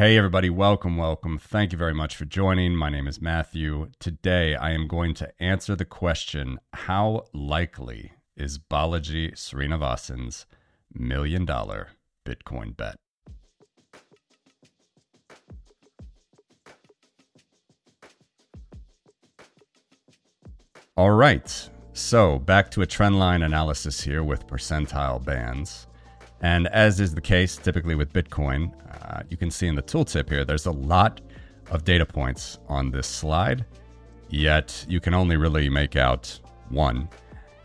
Hey, everybody, welcome, welcome. Thank you very much for joining. My name is Matthew. Today, I am going to answer the question How likely is Balaji Srinivasan's million dollar Bitcoin bet? All right, so back to a trendline analysis here with percentile bands. And as is the case typically with Bitcoin, uh, you can see in the tooltip here, there's a lot of data points on this slide, yet you can only really make out one.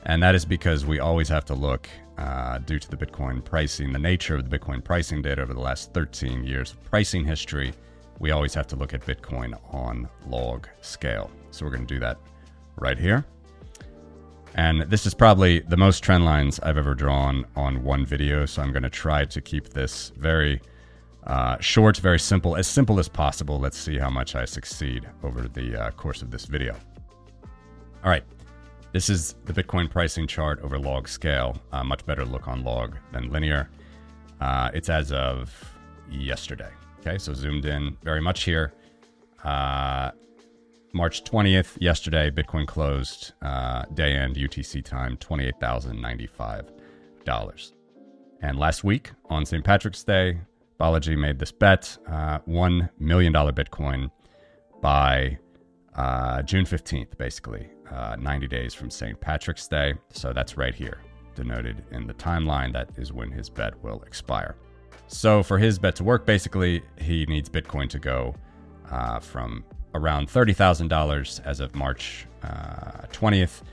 And that is because we always have to look, uh, due to the Bitcoin pricing, the nature of the Bitcoin pricing data over the last 13 years of pricing history, we always have to look at Bitcoin on log scale. So we're going to do that right here. And this is probably the most trend lines I've ever drawn on one video. So I'm going to try to keep this very uh, short, very simple, as simple as possible. Let's see how much I succeed over the uh, course of this video. All right. This is the Bitcoin pricing chart over log scale. Uh, much better look on log than linear. Uh, it's as of yesterday. Okay, so zoomed in very much here. March 20th, yesterday, Bitcoin closed uh, day end UTC time, $28,095. And last week on St. Patrick's Day, Balaji made this bet uh, $1 million Bitcoin by uh, June 15th, basically, uh, 90 days from St. Patrick's Day. So that's right here, denoted in the timeline. That is when his bet will expire. So for his bet to work, basically, he needs Bitcoin to go uh, from around $30,000 as of March uh, 20th.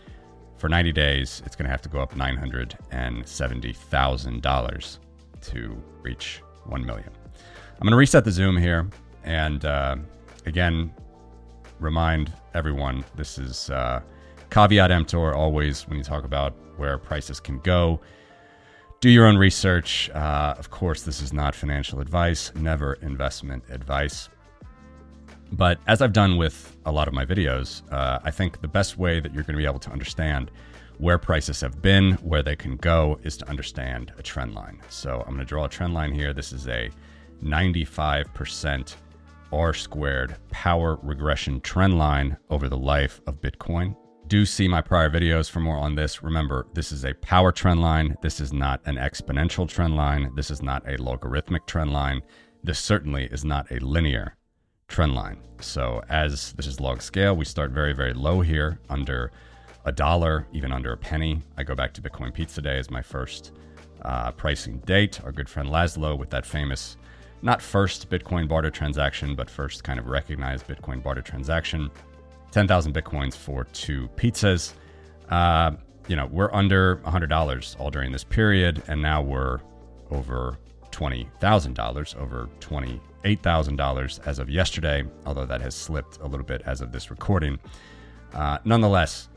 For 90 days, it's going to have to go up $970,000 to reach 1 million. I'm going to reset the Zoom here and uh, again remind everyone this is uh, caveat emptor always when you talk about where prices can go. Do your own research. Uh, of course, this is not financial advice, never investment advice. But as I've done with a lot of my videos, uh, I think the best way that you're going to be able to understand where prices have been, where they can go, is to understand a trend line. So I'm going to draw a trend line here. This is a 95% R squared power regression trend line over the life of Bitcoin. Do see my prior videos for more on this. Remember, this is a power trend line. This is not an exponential trend line. This is not a logarithmic trend line. This certainly is not a linear trend line. So as this is log scale, we start very, very low here under a dollar, even under a penny. I go back to Bitcoin Pizza Day as my first uh, pricing date. Our good friend Laszlo with that famous, not first Bitcoin barter transaction, but first kind of recognized Bitcoin barter transaction. 10,000 Bitcoins for two pizzas. Uh, you know, we're under $100 all during this period, and now we're over $20,000, over 20 $8,000 as of yesterday, although that has slipped a little bit as of this recording. Uh, nonetheless,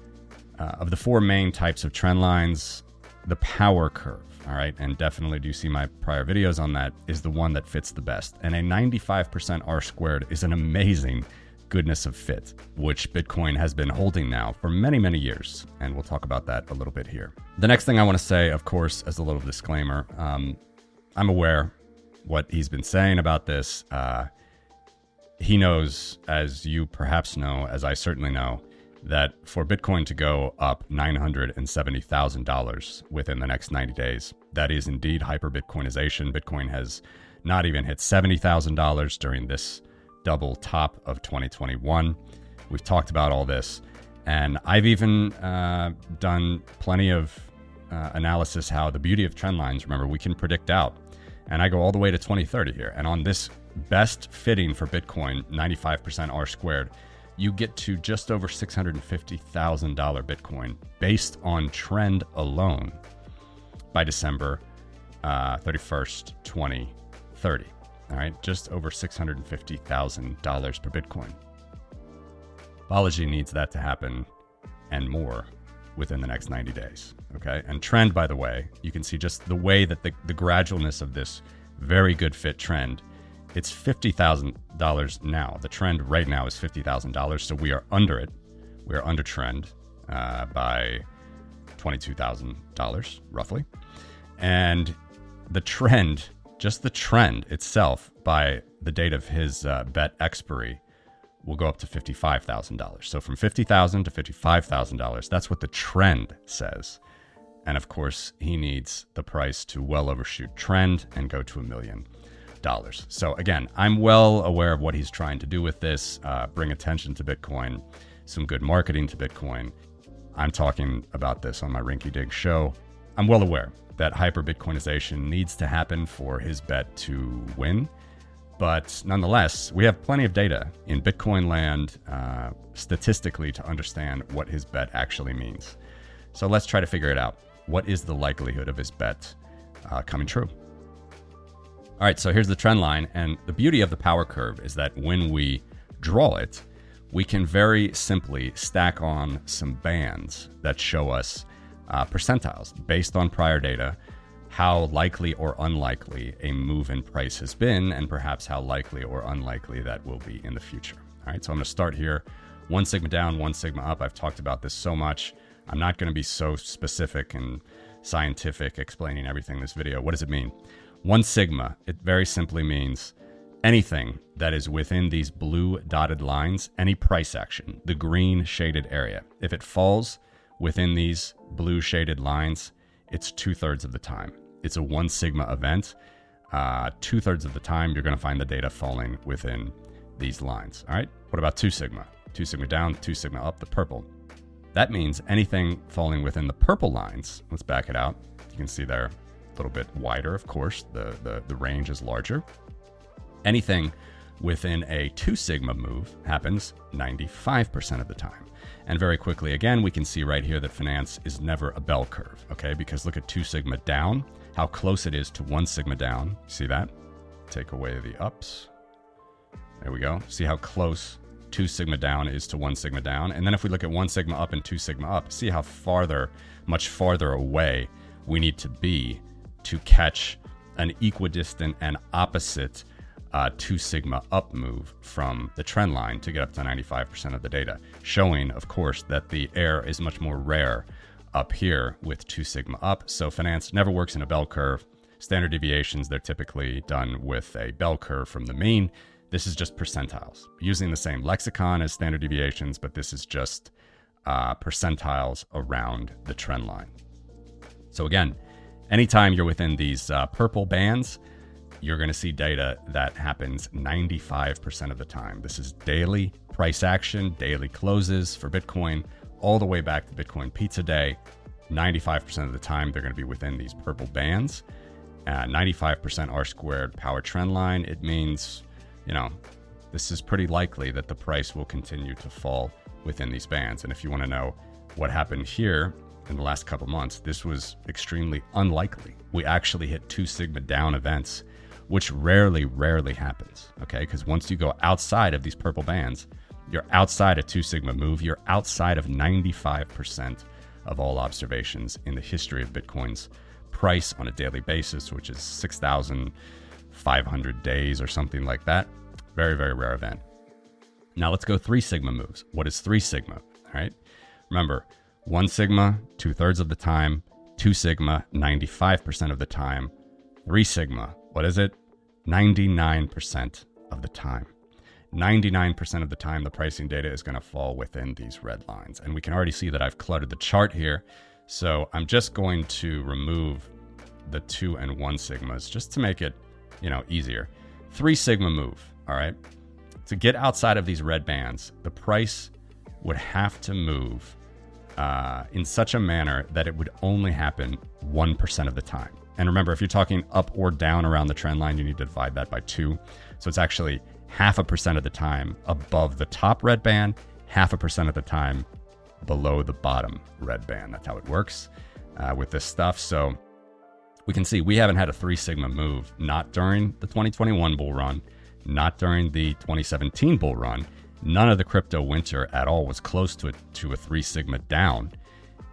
uh, of the four main types of trend lines, the power curve, all right, and definitely do see my prior videos on that, is the one that fits the best. And a 95% R squared is an amazing goodness of fit, which Bitcoin has been holding now for many, many years. And we'll talk about that a little bit here. The next thing I want to say, of course, as a little disclaimer, um, I'm aware what he's been saying about this. Uh, he knows, as you perhaps know, as I certainly know, that for Bitcoin to go up $970,000 within the next 90 days, that is indeed hyper Bitcoinization. Bitcoin has not even hit $70,000 during this double top of 2021. We've talked about all this. And I've even uh, done plenty of uh, analysis how the beauty of trend lines, remember, we can predict out and I go all the way to 2030 here. And on this best fitting for Bitcoin, 95% R squared, you get to just over $650,000 Bitcoin based on trend alone by December uh, 31st, 2030. All right, just over $650,000 per Bitcoin. Balaji needs that to happen and more within the next 90 days. Okay. And trend, by the way, you can see just the way that the, the gradualness of this very good fit trend. It's $50,000 now. The trend right now is $50,000. So we are under it. We are under trend uh, by $22,000 roughly. And the trend, just the trend itself, by the date of his uh, bet expiry will go up to $55,000. So from 50,000 to $55,000, that's what the trend says. And of course, he needs the price to well overshoot trend and go to a million dollars. So again, I'm well aware of what he's trying to do with this, uh, bring attention to Bitcoin, some good marketing to Bitcoin. I'm talking about this on my Rinky Dink show. I'm well aware that hyper Bitcoinization needs to happen for his bet to win. But nonetheless, we have plenty of data in Bitcoin land uh, statistically to understand what his bet actually means. So let's try to figure it out. What is the likelihood of his bet uh, coming true? All right, so here's the trend line. And the beauty of the power curve is that when we draw it, we can very simply stack on some bands that show us uh, percentiles based on prior data, how likely or unlikely a move in price has been, and perhaps how likely or unlikely that will be in the future. All right, so I'm going to start here. One sigma down, one sigma up. I've talked about this so much. I'm not going to be so specific and scientific explaining everything in this video. What does it mean? One sigma, it very simply means anything that is within these blue dotted lines, any price action, the green shaded area. If it falls within these blue shaded lines, it's two thirds of the time. It's a one sigma event. Uh, two thirds of the time, you're going to find the data falling within these lines. All right. What about two sigma? Two sigma down, two sigma up, the purple. That means anything falling within the purple lines. Let's back it out. You can see they're a little bit wider, of course. The, the, the range is larger. Anything within a two sigma move happens 95% of the time. And very quickly, again, we can see right here that finance is never a bell curve, okay? Because look at two sigma down, how close it is to one sigma down. See that? Take away the ups. There we go. See how close two sigma down is to one sigma down. And then if we look at one sigma up and two sigma up, see how farther, much farther away we need to be to catch an equidistant and opposite uh, two sigma up move from the trend line to get up to 95% of the data, showing, of course, that the air is much more rare up here with two sigma up. So finance never works in a bell curve. Standard deviations, they're typically done with a bell curve from the mean. This is just percentiles, using the same lexicon as standard deviations, but this is just uh, percentiles around the trend line. So again, anytime you're within these uh, purple bands, you're going to see data that happens 95% of the time. This is daily price action, daily closes for Bitcoin, all the way back to Bitcoin Pizza Day. 95% of the time, they're going to be within these purple bands. Uh, 95% R squared power trend line. It means, you know, this is pretty likely that the price will continue to fall within these bands. And if you want to know what happened here in the last couple months, this was extremely unlikely. We actually hit two sigma down events which rarely, rarely happens. Okay. Because once you go outside of these purple bands, you're outside a two sigma move. You're outside of 95% of all observations in the history of Bitcoin's price on a daily basis, which is 6,500 days or something like that. Very, very rare event. Now let's go three sigma moves. What is three sigma? All right. Remember, one sigma, two thirds of the time, two sigma, 95% of the time, three sigma, what is it? 99% of the time. 99% of the time, the pricing data is going to fall within these red lines. And we can already see that I've cluttered the chart here. So I'm just going to remove the two and one sigmas just to make it, you know, easier. Three sigma move, all right? To get outside of these red bands, the price would have to move uh, in such a manner that it would only happen 1% of the time. And remember, if you're talking up or down around the trend line, you need to divide that by two. So it's actually half a percent of the time above the top red band, half a percent of the time below the bottom red band. That's how it works uh, with this stuff. So we can see we haven't had a three sigma move, not during the 2021 bull run, not during the 2017 bull run. None of the crypto winter at all was close to a, to a three sigma down.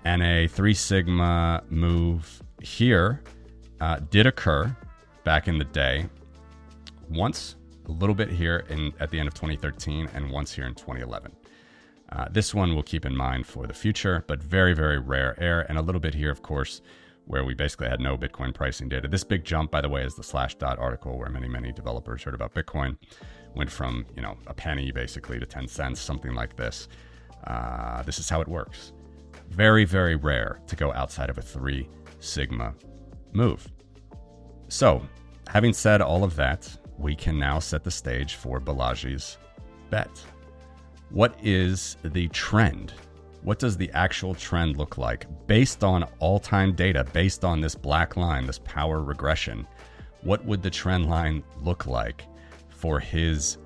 And a three sigma move here uh, did occur back in the day. Once a little bit here in at the end of 2013, and once here in 2011. Uh, this one we'll keep in mind for the future, but very, very rare air, and a little bit here, of course, where we basically had no Bitcoin pricing data. This big jump, by the way, is the Slashdot article where many, many developers heard about Bitcoin. Went from, you know, a penny basically to 10 cents, something like this. Uh, this is how it works. Very, very rare to go outside of a three sigma move. So, having said all of that, we can now set the stage for Balaji's bet. What is the trend? What does the actual trend look like based on all time data, based on this black line, this power regression? What would the trend line look like for his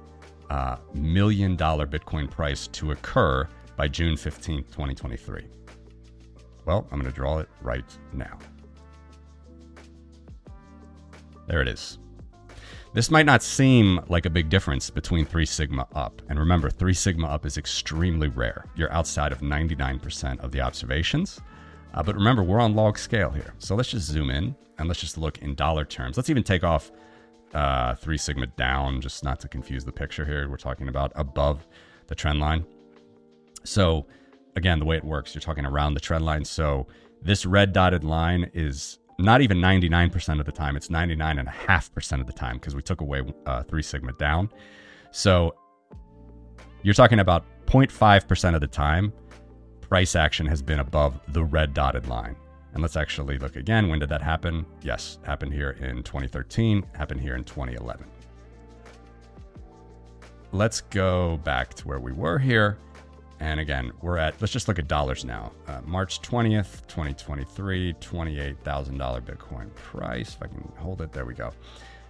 uh, million dollar Bitcoin price to occur by June 15th, 2023? Well, I'm going to draw it right now. There it is. This might not seem like a big difference between 3 sigma up. And remember, 3 sigma up is extremely rare. You're outside of 99% of the observations. Uh, but remember, we're on log scale here. So let's just zoom in and let's just look in dollar terms. Let's even take off uh, 3 sigma down, just not to confuse the picture here. We're talking about above the trend line. So again, the way it works, you're talking around the trend line. So this red dotted line is not even 99% of the time, it's 99.5% of the time because we took away uh, 3 sigma down. So you're talking about 0.5% of the time, price action has been above the red dotted line. And let's actually look again. When did that happen? Yes, happened here in 2013, happened here in 2011. Let's go back to where we were here. And again, we're at, let's just look at dollars now. Uh, March 20th, 2023, $28,000 Bitcoin price. If I can hold it, there we go.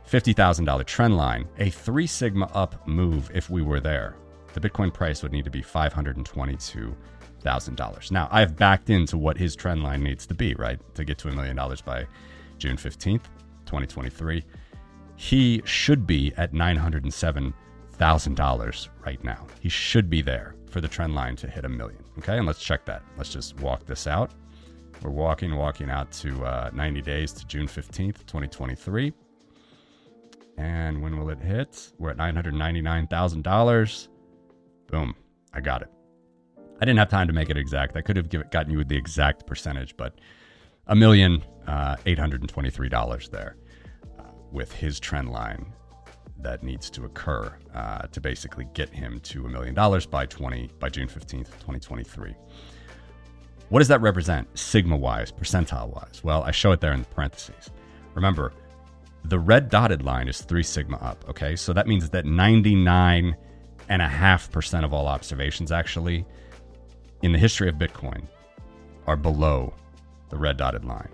$50,000 trend line, a three sigma up move if we were there. The Bitcoin price would need to be $522,000. Now, I've backed into what his trend line needs to be, right? To get to a million dollars by June 15th, 2023. He should be at $907,000 right now. He should be there for the trend line to hit a million. Okay, and let's check that. Let's just walk this out. We're walking, walking out to uh, 90 days to June 15th, 2023. And when will it hit? We're at $999,000. Boom, I got it. I didn't have time to make it exact. I could have give, gotten you the exact percentage, but a million uh, eight hundred and twenty-three dollars there uh, with his trend line that needs to occur uh, to basically get him to a million dollars by 20 by June 15th, 2023. What does that represent sigma wise, percentile wise? Well, I show it there in the parentheses. Remember, the red dotted line is 3 sigma up, okay? So that means that 99.5% of all observations actually in the history of Bitcoin are below the red dotted line.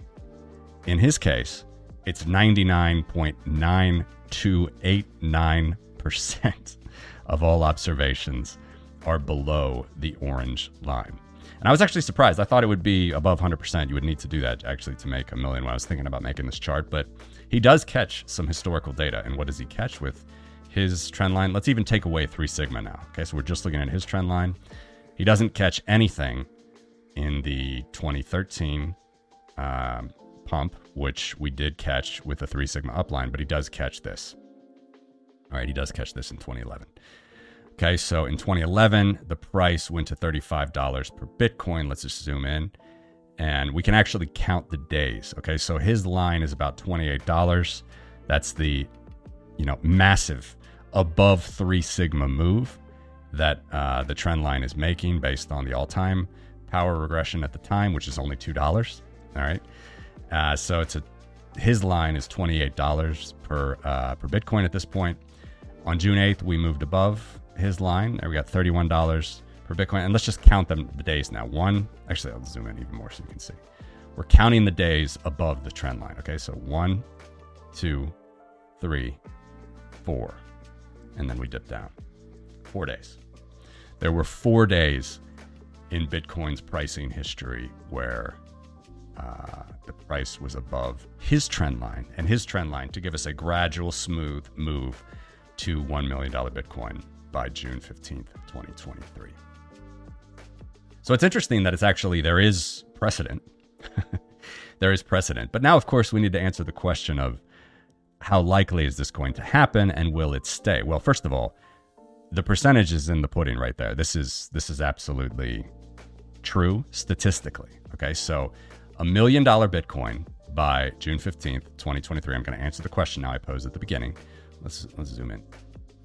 In his case, it's 99.9289% of all observations are below the orange line. And I was actually surprised. I thought it would be above 100%. You would need to do that actually to make a million when I was thinking about making this chart. But he does catch some historical data. And what does he catch with his trend line? Let's even take away 3 sigma now. Okay, so we're just looking at his trend line. He doesn't catch anything in the 2013 um, pump, which we did catch with the three sigma upline, but he does catch this. All right, he does catch this in 2011. Okay, so in 2011, the price went to $35 per Bitcoin. Let's just zoom in and we can actually count the days. Okay, so his line is about $28. That's the, you know, massive above three sigma move that uh, the trend line is making based on the all time power regression at the time, which is only $2. All right. Uh, so it's a his line is twenty eight dollars per uh, per Bitcoin at this point. On June eighth, we moved above his line. There we got thirty one dollars per Bitcoin, and let's just count them the days now. One, actually, I'll zoom in even more so you can see. We're counting the days above the trend line. Okay, so one, two, three, four, and then we dip down. Four days. There were four days in Bitcoin's pricing history where uh, price was above his trend line and his trend line to give us a gradual, smooth move to $1 million Bitcoin by June 15th, 2023. So it's interesting that it's actually, there is precedent. there is precedent. But now, of course, we need to answer the question of how likely is this going to happen and will it stay? Well, first of all, the percentage is in the pudding right there. This is this is absolutely true statistically. Okay, so a million dollar Bitcoin by June 15th, 2023. I'm going to answer the question now I posed at the beginning. Let's let's zoom in.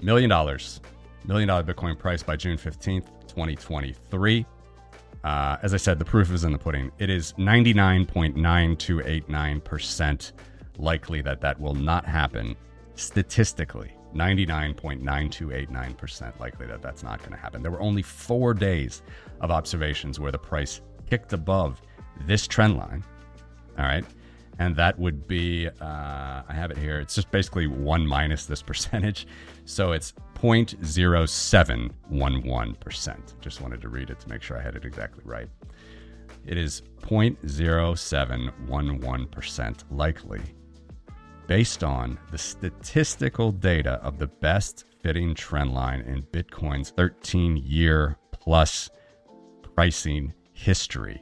Million dollars, million dollar Bitcoin price by June 15th, 2023. Uh, as I said, the proof is in the pudding. It is 99.9289% likely that that will not happen statistically. 99.9289% likely that that's not going to happen. There were only four days of observations where the price kicked above this trend line. All right. And that would be, uh, I have it here. It's just basically one minus this percentage. So it's 0.0711%. Just wanted to read it to make sure I had it exactly right. It is 0.0711% likely based on the statistical data of the best fitting trend line in Bitcoin's 13 year plus pricing history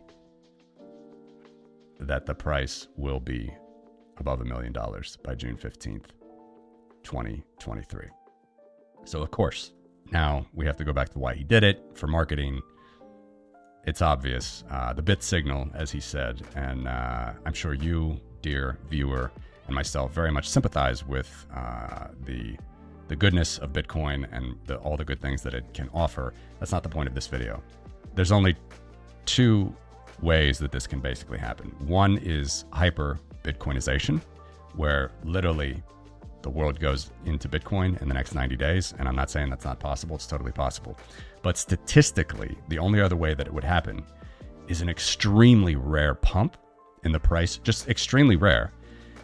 that the price will be above a million dollars by June 15th, 2023. So, of course, now we have to go back to why he did it for marketing. It's obvious. Uh, the bit signal, as he said, and uh, I'm sure you, dear viewer, and myself very much sympathize with uh, the the goodness of Bitcoin and the, all the good things that it can offer. That's not the point of this video. There's only two ways that this can basically happen. One is hyper Bitcoinization, where literally the world goes into Bitcoin in the next 90 days. And I'm not saying that's not possible, it's totally possible. But statistically, the only other way that it would happen is an extremely rare pump in the price, just extremely rare.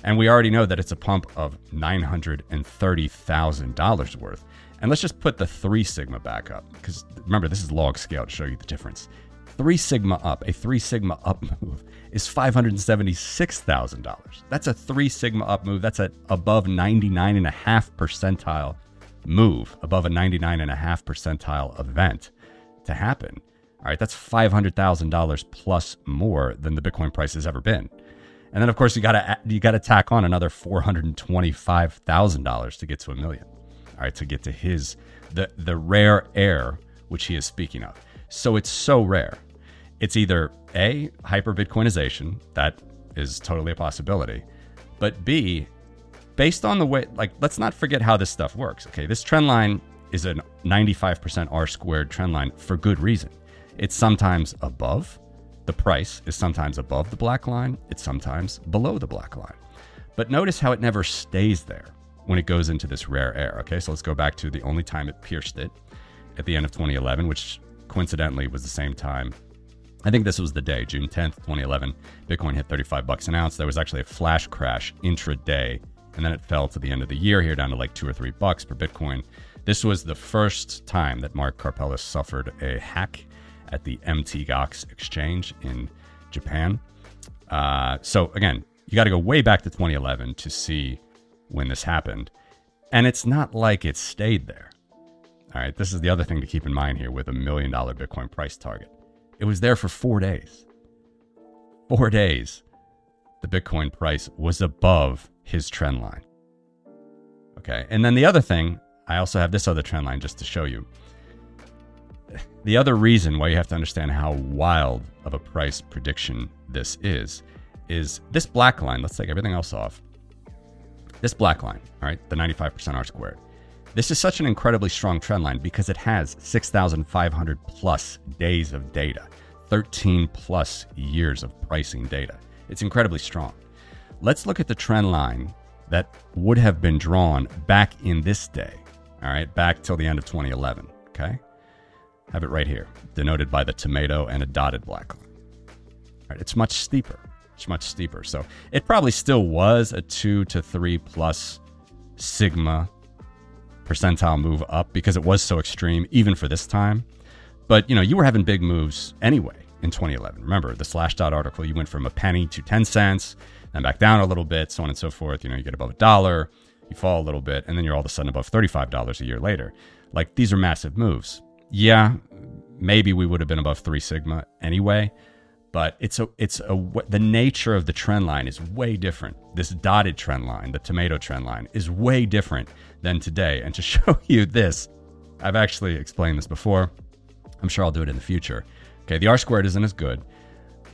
And we already know that it's a pump of $930,000 worth. And let's just put the three sigma back up because remember, this is log scale to show you the difference. Three sigma up, a three sigma up move is $576,000. That's a three sigma up move. That's an above 99.5 percentile move, above a 99.5 percentile event to happen. All right, that's $500,000 plus more than the Bitcoin price has ever been. And then of course you got to you got to tack on another $425,000 to get to a million. All right, to get to his the the rare air which he is speaking of. So it's so rare. It's either A, hyper Bitcoinization, that is totally a possibility. But B, based on the way like let's not forget how this stuff works. Okay, this trend line is a 95% R squared trend line for good reason. It's sometimes above the price is sometimes above the black line, it's sometimes below the black line. But notice how it never stays there when it goes into this rare air. Okay, so let's go back to the only time it pierced it at the end of 2011, which coincidentally was the same time. I think this was the day, June 10th, 2011. Bitcoin hit 35 bucks an ounce. There was actually a flash crash intraday, and then it fell to the end of the year here down to like two or three bucks per Bitcoin. This was the first time that Mark Karpelès suffered a hack at the MT Gox exchange in Japan. Uh, so again, you got to go way back to 2011 to see when this happened. And it's not like it stayed there. All right, this is the other thing to keep in mind here with a million dollar Bitcoin price target. It was there for four days. Four days. The Bitcoin price was above his trend line. Okay, and then the other thing, I also have this other trend line just to show you. The other reason why you have to understand how wild of a price prediction this is, is this black line, let's take everything else off. This black line, all right, the 95% R squared. This is such an incredibly strong trend line because it has 6,500 plus days of data, 13 plus years of pricing data. It's incredibly strong. Let's look at the trend line that would have been drawn back in this day, all right, back till the end of 2011, okay? have it right here, denoted by the tomato and a dotted black line. Right, it's much steeper. It's much steeper. So it probably still was a two to three plus sigma percentile move up because it was so extreme, even for this time. But you know, you were having big moves anyway in 2011. Remember the Slashdot article? You went from a penny to 10 cents, then back down a little bit, so on and so forth. You know, you get above a dollar, you fall a little bit, and then you're all of a sudden above $35 a year later. Like these are massive moves yeah, maybe we would have been above three sigma anyway. But it's a it's a the nature of the trend line is way different. This dotted trend line, the tomato trend line, is way different than today. And to show you this, I've actually explained this before. I'm sure I'll do it in the future. Okay, the R squared isn't as good.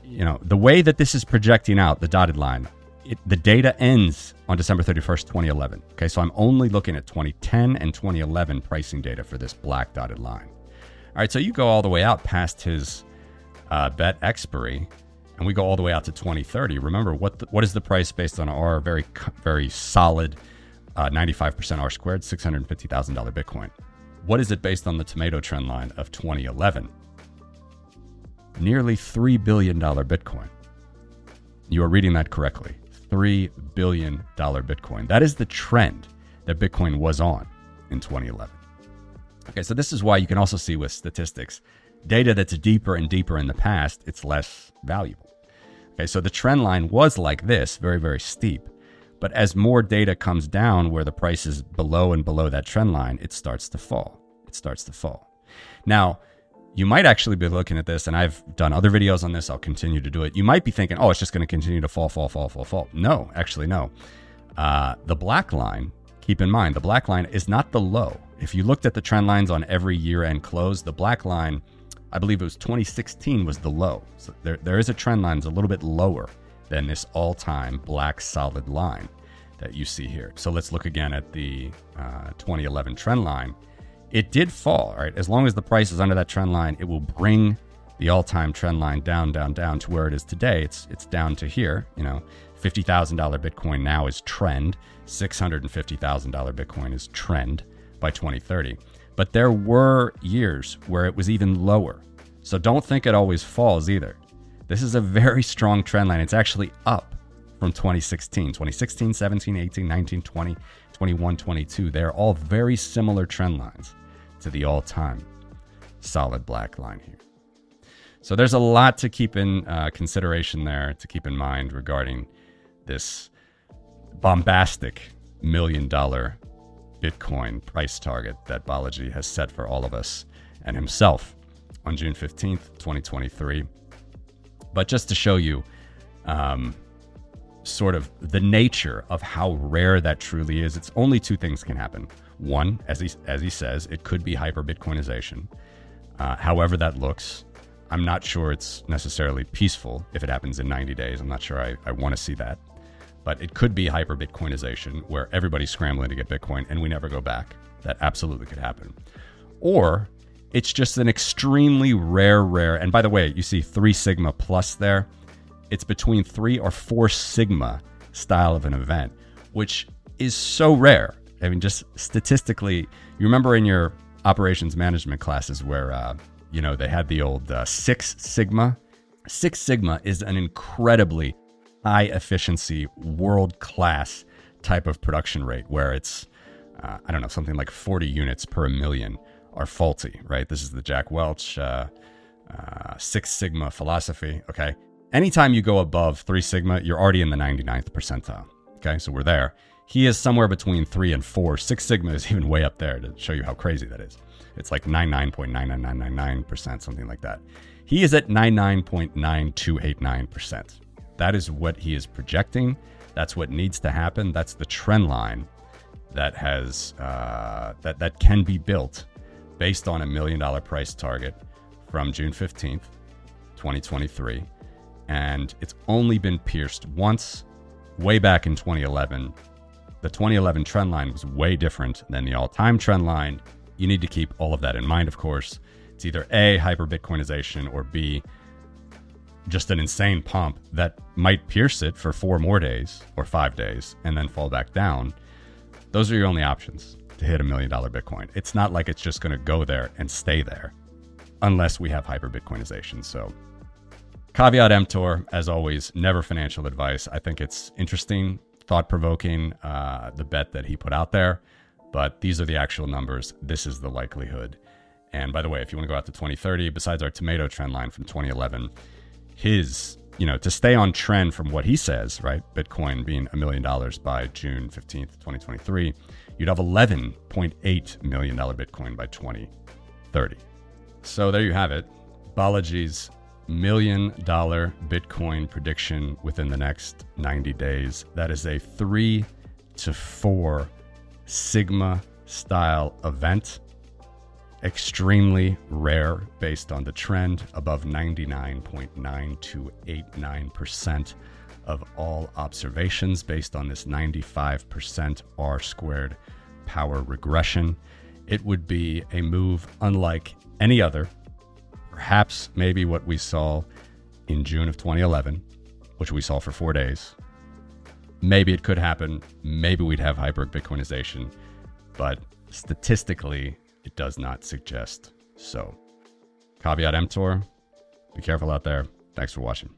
you know, the way that this is projecting out, the dotted line, it, the data ends on December 31st, 2011. Okay, so I'm only looking at 2010 and 2011 pricing data for this black dotted line. All right, so you go all the way out past his uh, bet expiry, and we go all the way out to 2030. Remember, what the, what is the price based on our very very solid uh, 95% R squared, $650,000 Bitcoin? What is it based on the tomato trend line of 2011? Nearly $3 billion Bitcoin. You are reading that correctly. $3 billion Bitcoin. That is the trend that Bitcoin was on in 2011. Okay, so this is why you can also see with statistics data that's deeper and deeper in the past, it's less valuable. Okay, so the trend line was like this, very, very steep. But as more data comes down where the price is below and below that trend line, it starts to fall. It starts to fall. Now, you might actually be looking at this, and I've done other videos on this. I'll continue to do it. You might be thinking, oh, it's just going to continue to fall, fall, fall, fall, fall. No, actually, no. Uh, the black line, keep in mind, the black line is not the low. If you looked at the trend lines on every year end close, the black line, I believe it was 2016 was the low. So there, there is a trend line that's a little bit lower than this all time black solid line that you see here. So let's look again at the uh, 2011 trend line it did fall, right? As long as the price is under that trend line, it will bring the all-time trend line down, down, down to where it is today. It's it's down to here. You know, fifty thousand dollar Bitcoin now is trend. Six hundred and fifty thousand dollar Bitcoin is trend by 2030. But there were years where it was even lower. So don't think it always falls either. This is a very strong trend line. It's actually up from 2016, 2016, 17, 18, 19, 20, 21, 22. They're all very similar trend lines to the all time solid black line here. So there's a lot to keep in uh, consideration there, to keep in mind regarding this bombastic million dollar Bitcoin price target that Balaji has set for all of us and himself on June 15th, 2023. But just to show you, um, sort of the nature of how rare that truly is, it's only two things can happen. One, as he as he says, it could be hyper Bitcoinization. Uh, however that looks, I'm not sure it's necessarily peaceful if it happens in 90 days. I'm not sure I, I want to see that. But it could be hyper Bitcoinization where everybody's scrambling to get Bitcoin and we never go back. That absolutely could happen. Or it's just an extremely rare, rare. And by the way, you see three sigma plus there it's between three or four sigma style of an event, which is so rare. I mean, just statistically, you remember in your operations management classes where, uh, you know, they had the old uh, Six Sigma. Six Sigma is an incredibly high efficiency, world class type of production rate where it's, uh, I don't know, something like 40 units per million are faulty, right? This is the Jack Welch uh, uh, Six Sigma philosophy. Okay anytime you go above three sigma, you're already in the 99th percentile. Okay, so we're there. He is somewhere between three and four. Six sigma is even way up there to show you how crazy that is. It's like 99.99999%, something like that. He is at 99.9289%. That is what he is projecting. That's what needs to happen. That's the trend line that has uh, that that can be built based on a million dollar price target from June 15th, 2023 and it's only been pierced once way back in 2011. The 2011 trend line was way different than the all time trend line. You need to keep all of that in mind, of course. It's either A, hyper Bitcoinization, or B, just an insane pump that might pierce it for four more days or five days and then fall back down. Those are your only options to hit a million dollar Bitcoin. It's not like it's just going to go there and stay there unless we have hyper Bitcoinization. So Caveat emptor, as always, never financial advice. I think it's interesting, thought provoking, uh, the bet that he put out there, but these are the actual numbers. This is the likelihood. And by the way, if you want to go out to 2030, besides our tomato trend line from 2011, his, you know, to stay on trend from what he says, right? Bitcoin being a million dollars by June 15th, 2023, you'd have $11.8 million Bitcoin by 2030. So there you have it. Balaji's million dollar Bitcoin prediction within the next 90 days. That is a three to four Sigma style event. Extremely rare based on the trend above 99.9289% of all observations based on this 95% R squared power regression. It would be a move unlike any other, perhaps maybe what we saw in June of 2011, which we saw for four days. Maybe it could happen. Maybe we'd have hyper Bitcoinization, but statistically, it does not suggest so. Caveat emptor. Be careful out there. Thanks for watching.